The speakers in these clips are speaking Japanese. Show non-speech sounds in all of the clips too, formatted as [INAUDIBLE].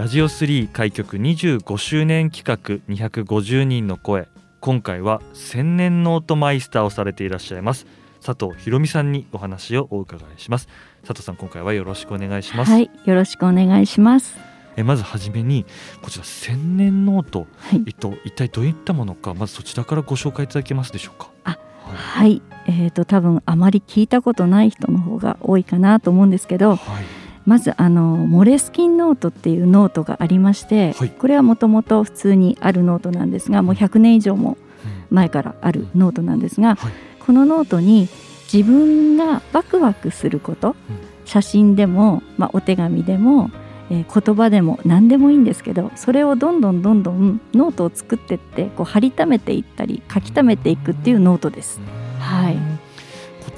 ラジオ3開局25周年企画250人の声。今回は千年ノートマイスターをされていらっしゃいます。佐藤ひろ美さんにお話をお伺いします。佐藤さん今回はよろしくお願いします。はいよろしくお願いします。えまずはじめにこちら千年ノート、はい、えっと一体どういったものかまずそちらからご紹介いただけますでしょうか？あはい、はい、えーと多分あまり聞いたことない人の方が多いかなと思うんですけど、はいまずあのモレスキンノートっていうノートがありまして、はい、これはもともと普通にあるノートなんですがもう100年以上も前からあるノートなんですが、はい、このノートに自分がワクワクすること、写真でも、まあ、お手紙でも、えー、言葉でも何でもいいんですけどそれをどんどんどんどんノートを作ってってこう貼りためていったり書き溜めていくっていうノートです。はい。こ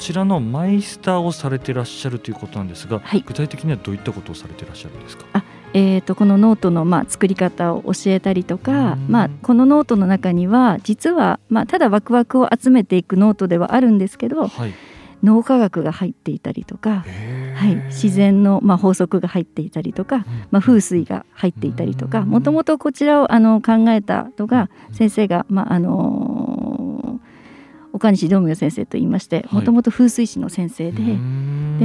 ちらのマイスターをされていらっしゃるということなんですが、はい、具体的にはどういったことをされていらっしゃるんですか？あえーと、このノートのまあ作り方を教えたりとか、まあ、このノートの中には実はまあただワクワクを集めていくノートではあるんですけど、はい、脳科学が入っていたりとか、はい、自然のまあ法則が入っていたりとか、まあ、風水が入っていたりとかもともとこちらをあの考えたのが先生が、まああの岡西道明先生と言いましてもともと風水師の先生で,、で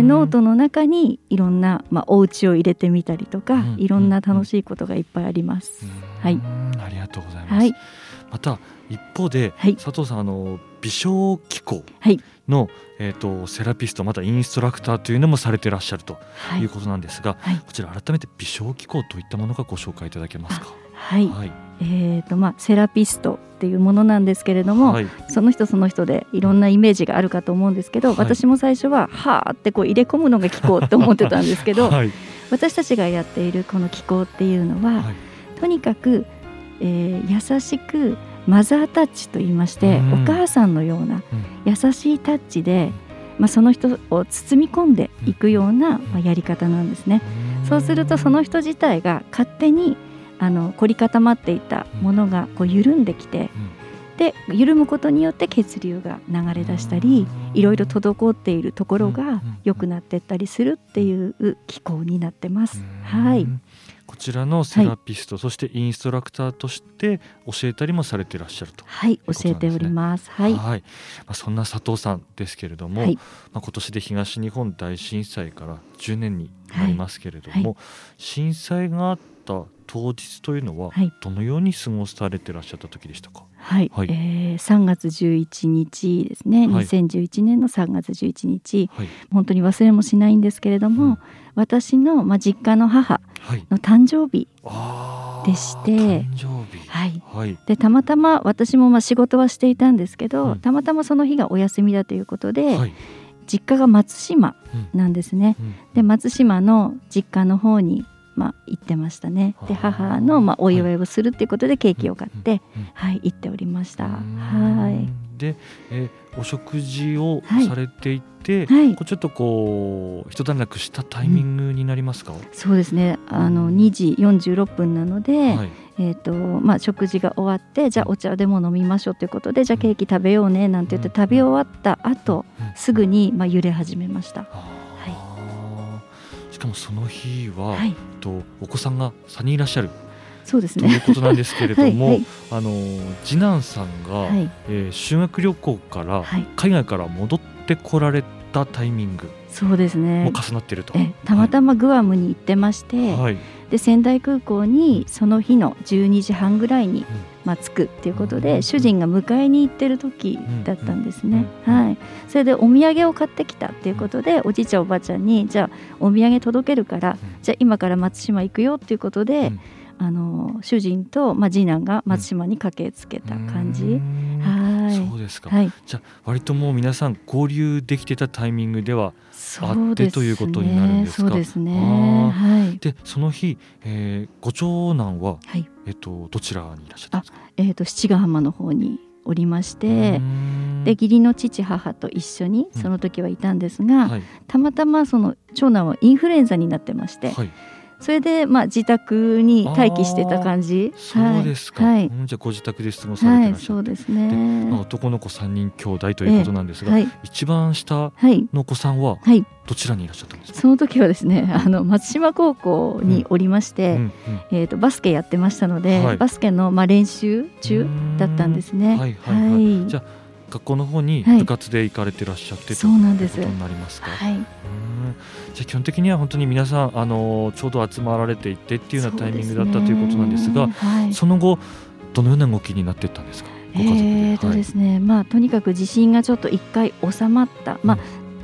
ノートの中にいろんな、まあ、お家を入れてみたりとか、いろんな楽しいことがいっぱいあります。はい、ありがとうございます、はい、また一方で、はい、佐藤さんあの微小機構の、はい、えーと、セラピストまたインストラクターというのもされていらっしゃるということなんですが、こちら改めて微小機構といったものがご紹介いただけますか？はい、えーとまあ、セラピストっていうものなんですけれども、はい、その人その人でいろんなイメージがあるかと思うんですけど、はい、私も最初は「はあ」ってこう入れ込むのが気候って思ってたんですけど、はい、[LAUGHS] 私たちがやっているこの気候っていうのは、とにかく、えー、優しくマザータッチと言いまして、お母さんのような優しいタッチで、まあ、その人を包み込んでいくような、まあ、やり方なんですね。そうするとその人自体が勝手にあの凝り固まっていたものがこう緩んできて、で緩むことによって血流が流れ出したりいろいろ滞っているところが良くなっていったりするっていう機構になってます。はい。こちらのセラピスト、はい、そしてインストラクターとして教えたりもされていらっしゃると、ね、はい教えております。はい、はい、まあ、そんな佐藤さんですけれども、はい、まあ、今年で東日本大震災から10年になりますけれども、震災があった当日というのは、どのように過ごされていらっしゃった時でしたか？はい、はい、えー、3月11日ですね、はい、2011年の3月11日、はい、本当に忘れもしないんですけれども、うん、私の、まあ、実家の母の誕生日でして、はい。はい、でたまたま私もまあ仕事はしていたんですけど、うん、たまたまその日がお休みだということで、実家が松島なんですね。うん、で松島の実家の方にまあ、行ってましたね。で母の、まあ、お祝いをするっていうことでケーキを買って、はい、行っておりました。はい。で、えー、お食事をされていて、はい、こうちょっとこう一段落したタイミングになりますか、うん、そうですね。あの2時46分なので、はい、えーとまあ、食事が終わってじゃあお茶でも飲みましょうということでじゃあケーキ食べようねなんて言って食べ終わった後、うん、すぐに、まあ、揺れ始めました。しかもその日は、はい、とお子さんが3人いらっしゃる。そうですね。ということなんですけれども [LAUGHS] はい、あの次男さんが、はい、えー、修学旅行から海外から戻ってこられたタイミング。そうですね。も重なっていると。たまたまグアムに行ってまして、はい、で仙台空港にその日の12時半ぐらいに、まあ、着くっていうことで、主人が迎えに行ってる時だったんですね、はい、それでお土産を買ってきたっていうことでおじいちゃんおばあちゃんにじゃあお土産届けるから、じゃあ今から松島行くよっていうことで、あの主人と、まあ、次男が松島に駆けつけた感じ。はいそうですか、はい、じゃあ割ともう皆さん交流できてたタイミングではあってということになるんですか？そうですね。はい。でその日、えー、ご長男は、はい、えっ、とどちらにいらっしゃったんですか？えっ、ー、と七ヶ浜の方におりましてで義理の父母と一緒にその時はいたんですが、うんはい、たまたまその長男はインフルエンザになってまして、はい、それでまあ自宅に待機してた感じ。そうですか。はい、じゃあご自宅で質問されてらっしゃはい、そうですね。まあ男の子三人兄弟ということなんですが、はい、一番下のお子さんはどちらにいらっしゃったんですか？その時はですね、あの松島高校におりまして、うん。うん。うん、えっ、ー、とバスケやってましたので、はい、バスケのまあ練習中だったんですね。はいはい、はい、じゃあ学校の方に部活で行かれてらっしゃって、そうなんです。ことになりますか？はい。じゃ基本的には本当に皆さんあのちょうど集まられていてっていうようなタイミングだったということなんですが、そ、はい、その後どのような動きになっていったんですか？えーとですね、はい、まあとにかく地震がちょっと一回収まった、まあ、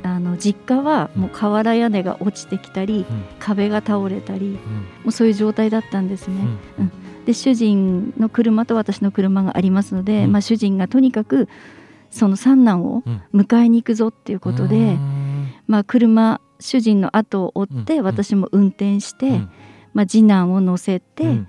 うん、あの実家はもう瓦屋根が落ちてきたり、うん、壁が倒れたり、うん、もうそういう状態だったんですね。うん。で主人の車と私の車がありますので、まあ、主人がとにかくその三男を迎えに行くぞっていうことで、まあ、車主人の後を追って私も運転して、まあ、次男を乗せて、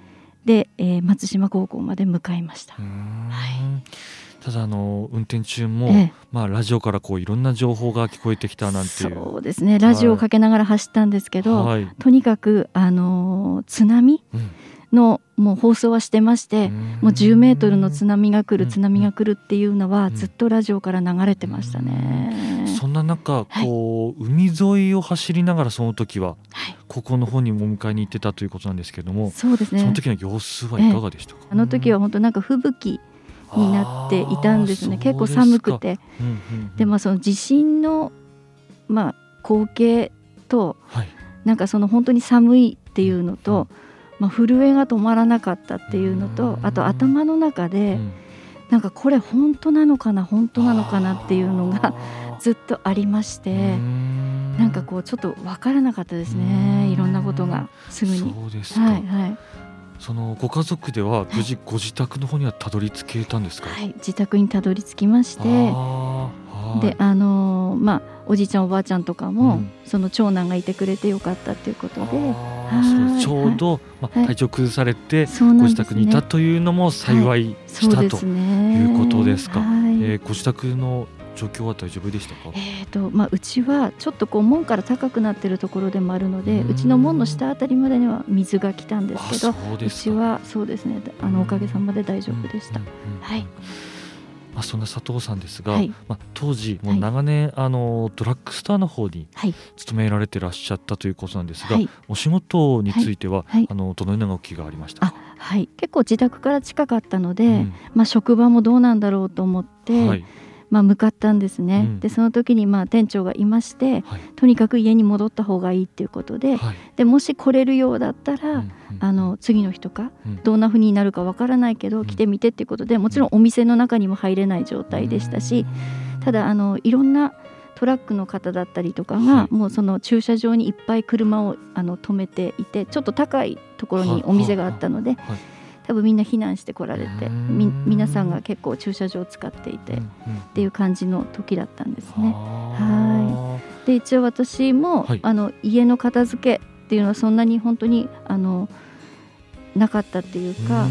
で、えー、松島高校まで向かいました。はい。ただあの運転中も、ええ、まあラジオからこういろんな情報が聞こえてきたなんていう。そうですね。ラジオをかけながら走ったんですけど、はい、とにかくあの津波、うんのもう放送はしてましてもう10メートルの津波が来る津波が来るっていうのはずっとラジオから流れてましたね。そんな中こう、はい、海沿いを走りながらその時は、はい、ここの方にも迎えに行ってたということなんですけれどもそうですね。その時の様子はいかがでしたか、あの時は本当なんか吹雪になっていたんですね。結構寒くて、うんうんうん、でまあその地震のまあ光景と、はい、なんかその本当に寒いっていうのと、うんまあ、震えが止まらなかったっていうのとあと頭の中で、なんかこれ本当なのかな本当なのかなっていうのがずっとありましてなんかこうちょっと分からなかったですねいろんなことがすぐに。そうですはいはいそのご家族では無事ご自宅の方にはたどり着けたんですか、はい、自宅にたどり着きまして。であのまあおじいちゃんおばあちゃんとかも、うん、その長男がいてくれてよかったということで。ちょうど、まあ、体調崩されて、ご自宅にいたというのも幸いした、はい、ということですか、はい、えー、ご自宅の状況は大丈夫でしたか、えーとまあ、うちはちょっとこう門から高くなっているところでもあるのでうちの門の下あたりまでには水が来たんですけどうちはそうですねあのおかげさまで大丈夫でした。はい。まあ、そんな佐藤さんですが、はい、まあ、当時もう長年、はい、あのドラッグスターの方に勤められてらっしゃったということなんですが、はい、お仕事については、あのどのような動きがありましたはい、結構自宅から近かったので、うん、まあ、職場もどうなんだろうと思って、まあ、向かったんですね、うん、でその時にまあ店長がいまして、はい、とにかく家に戻った方がいいっていうことではい、でもし来れるようだったら、うん、あの次の日とか、うん、どんなふうになるかわからないけど、来てみてっていうことでもちろんお店の中にも入れない状態でしたし、ただあのいろんなトラックの方だったりとかが、はい、もうその駐車場にいっぱい車をあの止めていてちょっと高いところにお店があったので。多分みんな避難してこられてみ皆さんが結構駐車場を使っていて、っていう感じの時だったんですね。はい。で一応私も、はい、あの家の片付けっていうのはそんなに本当にあのなかったっていうか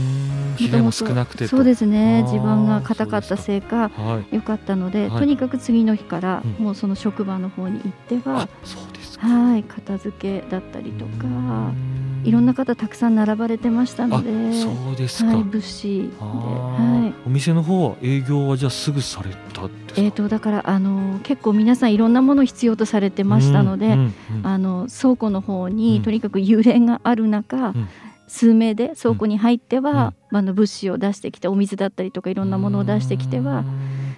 も少なくてそうですね。地盤が硬かったせいか良かったので、はい、とにかく次の日からもうその職場の方に行っては、はい片付けだったりとか。いろんな方たくさん並ばれてましたのでそうですか、はい、物資で、はい、お店の方は営業はじゃあすぐされたえーと、だからあの結構皆さんいろんなもの必要とされてましたので、うんうんうん、あの倉庫の方にとにかく幽霊がある中、うん、数名で倉庫に入っては、うん、あの物資を出してきてお水だったりとかいろんなものを出してきては。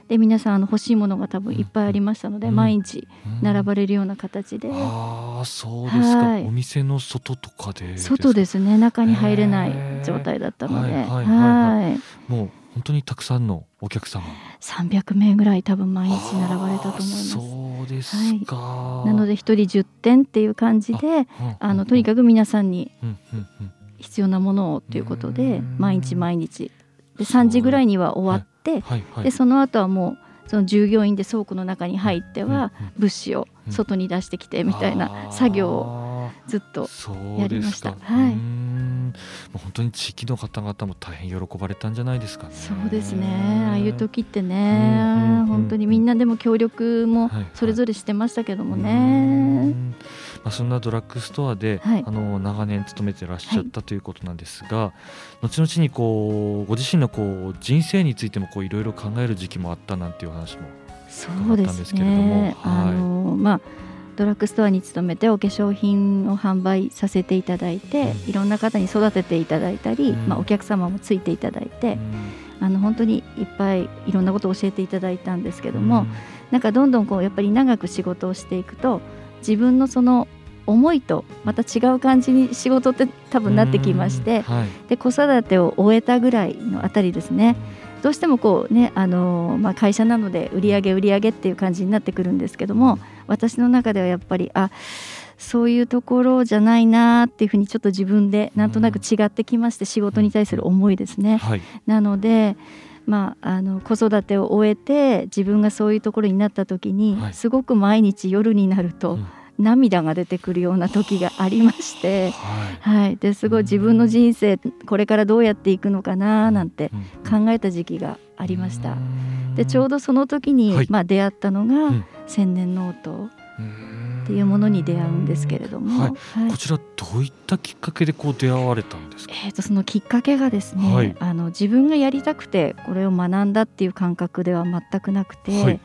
で皆さんあの欲しいものが多分いっぱいありましたので、毎日並ばれるような形で、ああそうですか、はい、お店の外とかで外ですね。中に入れない状態だったので。はいもう本当にたくさんのお客様。300名ぐらい多分毎日並ばれたと思います。そうですか、はい、なので一人10点っていう感じであのとにかく皆さんに必要なものをということで毎日毎日。で3時ぐらいには終わって、はいはい、でその後はもうその従業員で倉庫の中に入っては物資を外に出してきてみたいな作業をずっとやりました。はい。本当に地域の方々も大変喜ばれたんじゃないですかね。そうですね。ああいう時ってね、本当にみんなでも協力もそれぞれしてましたけどもね。まあそんなドラッグストアで、はい、あの長年勤めてらっしゃったということなんですが、はい、後々にこうご自身のこう人生についてもこういろいろ考える時期もあったなんていう話も伺ったんですけれども、ね、あのまあドラッグストアに勤めてお化粧品を販売させていただいて、うん、いろんな方に育てていただいたり、うん、まあ、お客様もついていただいて、うん、あの本当にいっぱいいろんなことを教えていただいたんですけども、なんかどんどんこうやっぱり長く仕事をしていくと自分のその思いとまた違う感じに仕事って多分なってきまして、はい、で子育てを終えたぐらいのあたりですね。どうしてもこうねあの、まあ、会社なので売り上げ売り上げっていう感じになってくるんですけども私の中ではやっぱりあそういうところじゃないなっていうふうにちょっと自分でなんとなく違ってきまして仕事に対する思いですね。はい、なのでまあ、あの子育てを終えて自分がそういうところになった時に、はい、すごく毎日夜になると、うん涙が出てくるような時がありまして、はい、はい、ですごい自分の人生これからどうやっていくのかななんて考えた時期がありました。でちょうどその時に、はい、まあ、出会ったのが千年ノート。っていうものに出会うんですけれども、はい。はい、こちらどういったきっかけでこう出会われたんですか、えーと、そのきっかけがですね、あの自分がやりたくてこれを学んだっていう感覚では全くなくて、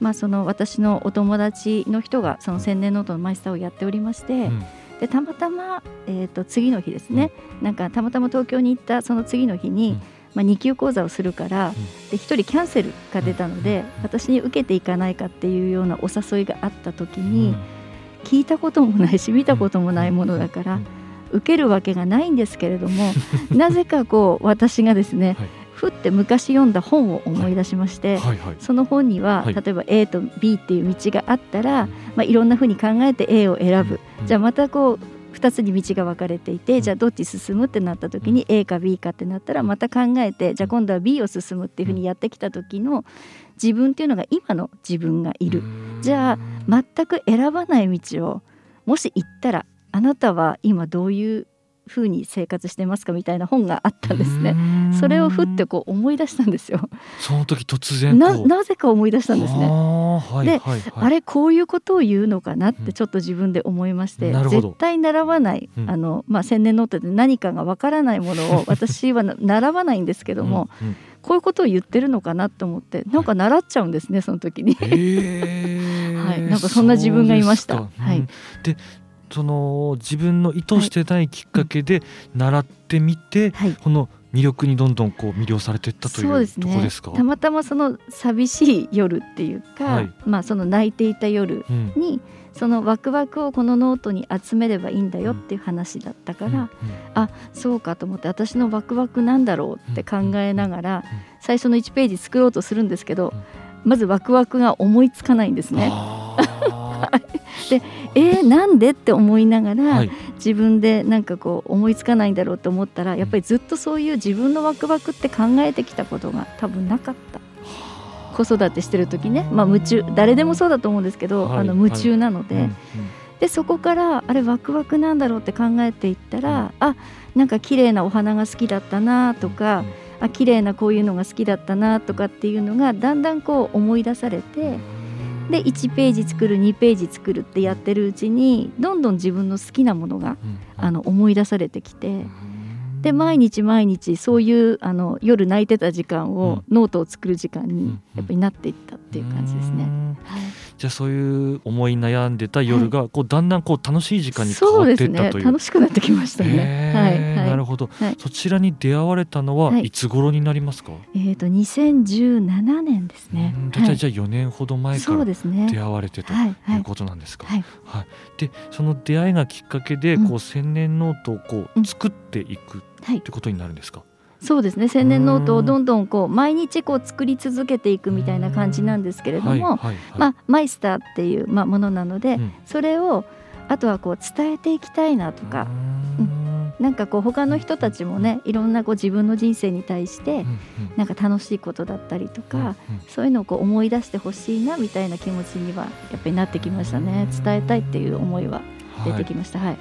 まあ、その私のお友達の人がその千年ノートのマイスターをやっておりまして、うん、でたまたま、えー、と次の日ですね、うん、なんかたまたま東京に行ったその次の日に、うん、まあ、2級講座をするから、で1人キャンセルが出たので、私に受けていかないかっていうようなお誘いがあった時に、聞いたこともないし見たこともないものだから。受けるわけがないんですけれども [LAUGHS] なぜかこう私がですね、はいふって昔読んだ本を思い出しまして、はい。はいはい、その本には、例えば A と B っていう道があったら、まあ、いろんなふうに考えて A を選ぶ、うん、じゃあまたこう2つに道が分かれていて、じゃあどっち進むってなった時に A か B かってなったらまた考えてじゃあ今度は B を進むっていうふうにやってきた時の自分っていうのが今の自分がいる。じゃあ全く選ばない道をもし行ったらあなたは今どういうふうに生活してますかみたいな本があったんですね。それをふってこう思い出したんですよ。その時突然ななぜか思い出したんですね。はい、で、はいはい、あれこういうことを言うのかなってちょっと自分で思いまして、うん、絶対習わない、うん、あのまあ千年ノートで何かがわからないものを [LAUGHS] 私は習わないんですけども、うん、こういうことを言ってるのかなと思ってなんか習っちゃうんですねその時に。[LAUGHS] はい、なんかそんな自分がいました。はい。でその自分の意図してないきっかけで習ってみて、はい、この魅力にどんどんこう魅了されていったというとこですか、ね、たまたまその寂しい夜っていうか、はい、まあその泣いていた夜に、うん、そのワクワクをこのノートに集めればいいんだよっていう話だったから、うんうん、あそうかと思って私のワクワクなんだろうって考えながら、最初の1ページ作ろうとするんですけど、まずワクワクが思いつかないんですね。[LAUGHS] でえー、なんでって思いながら、はい、自分でなんかこう思いつかないんだろうと思ったらやっぱりずっとそういう自分のワクワクって考えてきたことが多分なかった。子育てしてる時ね、まあ、夢中。誰でもそうだと思うんですけど、はい、あの夢中なので、はい。うんうん、でそこからあれワクワクなんだろうって考えていったら、うん、あなんか綺麗なお花が好きだったなとか、うん、あ綺麗なこういうのが好きだったなとかっていうのがだんだんこう思い出されて。で1ページ作る2ページ作るってやってるうちにどんどん自分の好きなものが、あの思い出されてきて。で毎日毎日そういうあの夜泣いてた時間を、ノートを作る時間にやっぱりなっていったっていう感じですね。はい。じゃあそういう思い悩んでた夜がこうだんだんこう楽しい時間に変わっていったという、ね、楽しくなってきましたね。はい、なるほど、はい、そちらに出会われたのはいつ頃になりますか？えっ、と2017年ですね。大体じゃあ4年ほど前から出会われてということなんですか？はい、はい、でその出会いがきっかけでこう千年ノートをこう作っていくってことになるんですか？そうですね。千年ノートをどんどんこう毎日こう作り続けていくみたいな感じなんですけれども、まあ、マイスターっていう、まあ、ものなので、うん、それをあとはこう伝えていきたいなとか、うん、なんかこう他の人たちもねいろんなこう自分の人生に対してなんか楽しいことだったりとか、そういうのをこう思い出してほしいなみたいな気持ちにはやっぱりなってきましたね。伝えたいっていう思いは出てきました。はい、はい、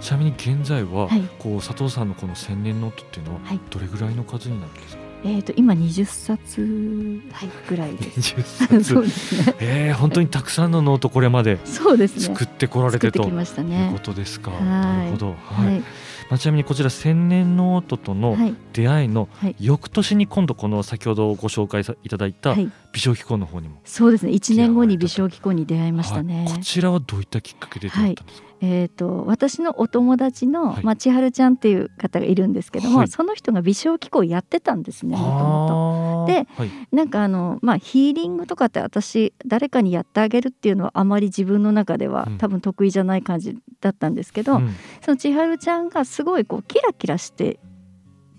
ちなみに現在は、こう佐藤さんのこの千年ノートっていうのはどれぐらいの数になるんですか、えーと、今20冊、はい、ぐらいです。[LAUGHS] 冊。そうですね。えー、本当にたくさんのノートこれまで作ってこられてと、ね、いうことですか。なるほど。はい。はい。まあ、ちなみにこちら千年ノートとの出会いの翌年に今度この先ほどご紹介いただいた微笑気功の方にも、そうですね。1年後に微笑気功に出会いましたね、はい、こちらはどういったきっかけで出会ったんですか、えーと、私のお友達の、まあ、千春ちゃんっていう方がいるんですけども、はい、その人が微笑気功やってたんですねもともと。で、はい、なんかあの、まあ、ヒーリングとかって私誰かにやってあげるっていうのはあまり自分の中では、多分得意じゃない感じだったんですけど、うん、その千春ちゃんがすごいこうキラキラして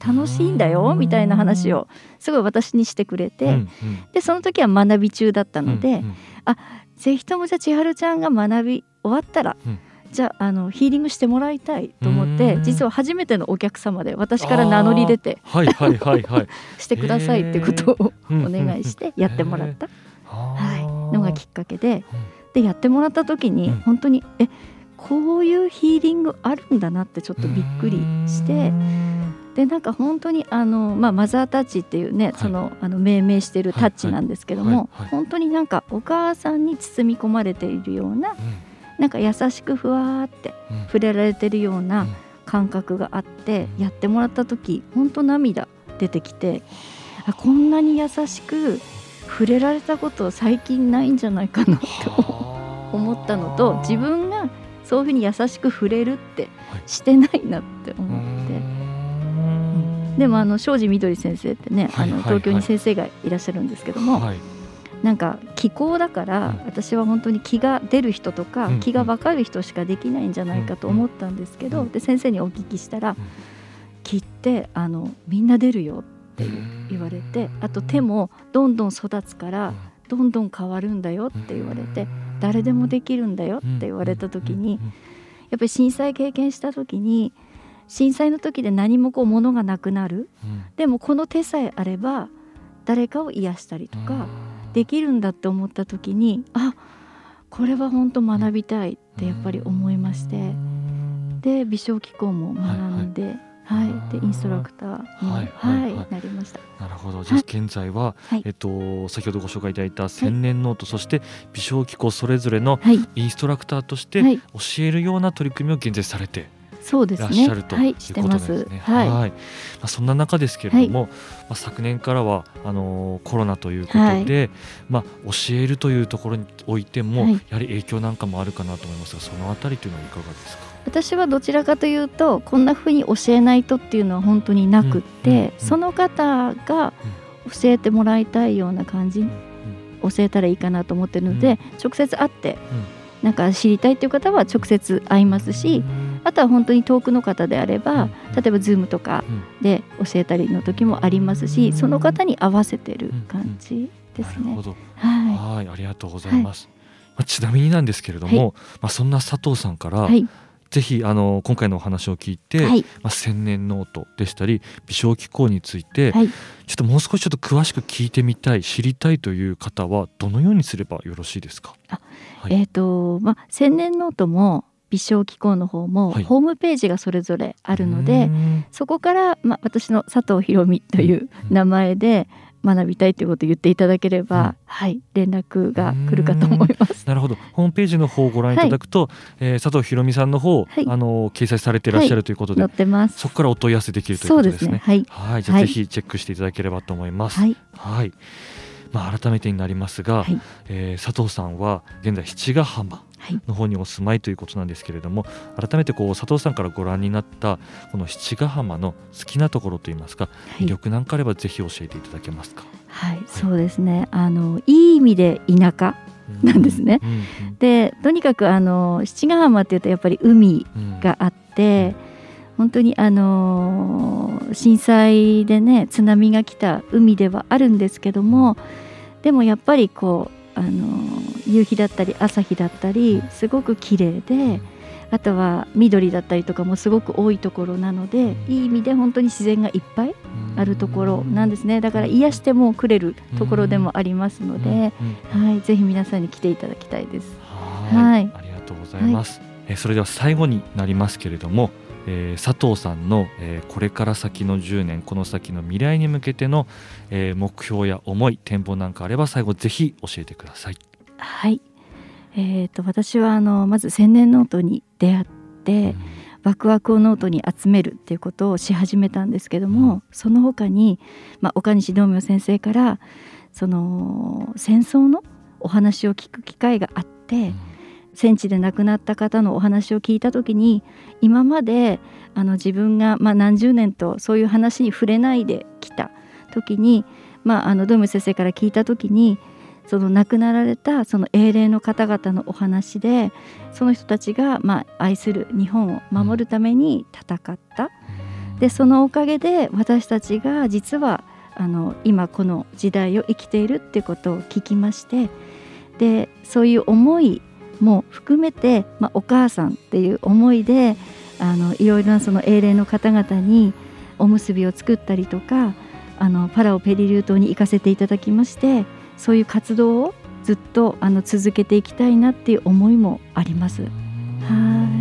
楽しいんだよみたいな話をすごい私にしてくれて、うんうん、でその時は学び中だったので、うんうん、あぜひともじゃあ千春ちゃんが学び終わったら、うんじゃああのヒーリングしてもらいたいと思って実は初めてのお客様で私から名乗り出てはいはいはいはい。[LAUGHS] してくださいってことをお願いしてやってもらった、はい、のがきっかけででやってもらった時に本当にえこういうヒーリングあるんだなってちょっとびっくりしてでなんか本当にあの、まあ、マザータッチっていうね、はい、そのあの命名してるタッチなんですけども、はいはい、本当になんかお母さんに包み込まれているような、うんなんか優しくふわって触れられてるような感覚があって、やってもらった時ほんと涙出てきてあこんなに優しく触れられたこと最近ないんじゃないかなと思ったのと自分がそういうふうに優しく触れるってしてないなって思って。でもあの庄司みどり先生ってね、あの東京に先生がいらっしゃるんですけども、はいなんか気候だから、私は本当に気が出る人とか、気が分かる人しかできないんじゃないかと思ったんですけど、で先生にお聞きしたら「気ってあのみんな出るよ」って言われてあと手もどんどん育つからどんどん変わるんだよって言われて誰でもできるんだよって言われた時にやっぱり震災経験した時に震災の時で何もこう物がなくなる、でもこの手さえあれば誰かを癒したりとか。できるんだって思った時にあこれは本当学びたいってやっぱり思いまして。で微小機構も学んで。はいはい。はい、でインストラクターに、はいはいはい、なりました。なるほど。じゃあ現在は、はい、えっと先ほどご紹介いただいた千年ノート、そして微小機構それぞれのインストラクターとして教えるような取り組みを現在されて。そうですね。いらっしゃるということですね。はい。まあそんな中ですけれども、まあ昨年からはあのコロナということで、まあ教えるというところにおいても、やはり影響なんかもあるかなと思いますが、そのあたりというのはいかがですか？私はどちらかというとこんなふうに教えないとっていうのは本当になくって、その方が教えてもらいたいような感じ、教えたらいいかなと思ってるので、直接会って、なんか知りたいという方は直接会いますし、あとは本当に遠くの方であれば、例えば Zoom とかで教えたりの時もありますし、その方に合わせてる感じですね。はい。ありがとうございます。まあ、ちなみになんですけれども、まあ、そんな佐藤さんから、ぜひあの今回のお話を聞いて、はい、まあ、千年ノートでしたり微笑気功について、はい、ちょっともう少しちょっと詳しく聞いてみたい知りたいという方はどのようにすればよろしいですか、はい、えっ、ー、とまあ千年ノートも微笑気功の方もホームページがそれぞれあるので、はい、そこから、まあ、私の佐藤ひろ美という名前で学びたいということを言っていただければ、うん、はい連絡が来るかと思います。なるほど。ホームページの方をご覧いただくと、はい、えー、佐藤ひろみさんの方、はい、あの掲載されていらっしゃるということで、載ってます。そこからお問い合わせできるということですね。すねはい。はい。じゃあ、ぜひチェックしていただければと思います。はい。はいまあ、改めてになりますが、はい、えー、佐藤さんは現在七ヶ浜の方にお住まいということなんですけれども、はい、改めてこう佐藤さんからご覧になったこの七ヶ浜の好きなところといいますか、魅力なんかあればぜひ教えていただけますか？はい、はい、そうですね。あのいい意味で田舎なんですね。うんうんうん、でとにかくあの七ヶ浜っていうとやっぱり海があって、うん本当にあの震災でね津波が来た海ではあるんですけどもでもやっぱりこうあの夕日だったり朝日だったりすごく綺麗であとは緑だったりとかもすごく多いところなのでいい意味で本当に自然がいっぱいあるところなんですね。だから癒してもくれるところでもありますので、はい、ぜひ皆さんに来ていただきたいです。はい、ありがとうございます、はい、えそれでは最後になりますけれども、えー、佐藤さんの、えー、これから先の10年この先の未来に向けての、えー、目標や思い展望なんかあれば最後ぜひ教えてください。はい。えーと、私はあのまず千年ノートに出会って、うん、ワクワクをノートに集めるっていうことをし始めたんですけども、うん、その他に、まあ、岡西導明先生からその戦争のお話を聞く機会があって、うん、戦地で亡くなった方のお話を聞いた時に今まであの自分が、まあ、何十年とそういう話に触れないできた時に、まあ、あの道明先生から聞いた時にその亡くなられたその英霊の方々のお話でその人たちがまあ愛する日本を守るために戦った。でそのおかげで私たちが実はあの今この時代を生きているってことを聞きましてでそういう思いも含めて、まあ、お母さんっていう思いであのいろいろなその英霊の方々におむすびを作ったりとかあのパラオペリリュー島に行かせていただきましてそういう活動をずっとあの続けていきたいなっていう思いもあります。はい。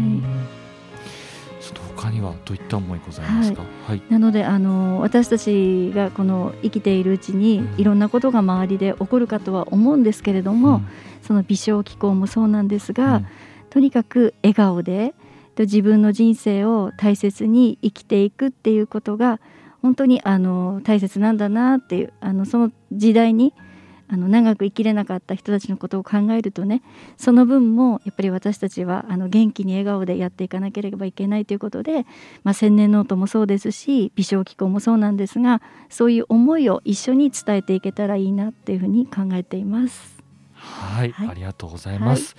にはどういった思いございますか？はい。なのであの私たちがこの生きているうちにいろんなことが周りで起こるかとは思うんですけれども、うん、その微小気候もそうなんですが、うん、とにかく笑顔で自分の人生を大切に生きていくっていうことが本当にあの大切なんだなっていうあのその時代にあの長く生きれなかった人たちのことを考えるとねその分もやっぱり私たちはあの元気に笑顔でやっていかなければいけないということで、まあ、千年ノートもそうですし微小機構もそうなんですがそういう思いを一緒に伝えていけたらいいなっていうふうに考えています。はい、はい、ありがとうございます、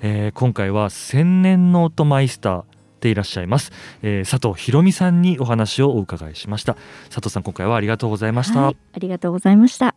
はい、えー、今回は千年ノートマイスターでいらっしゃいます、えー、佐藤ひろ美さんにお話をお伺いしました。佐藤さん今回はありがとうございました、はい、ありがとうございました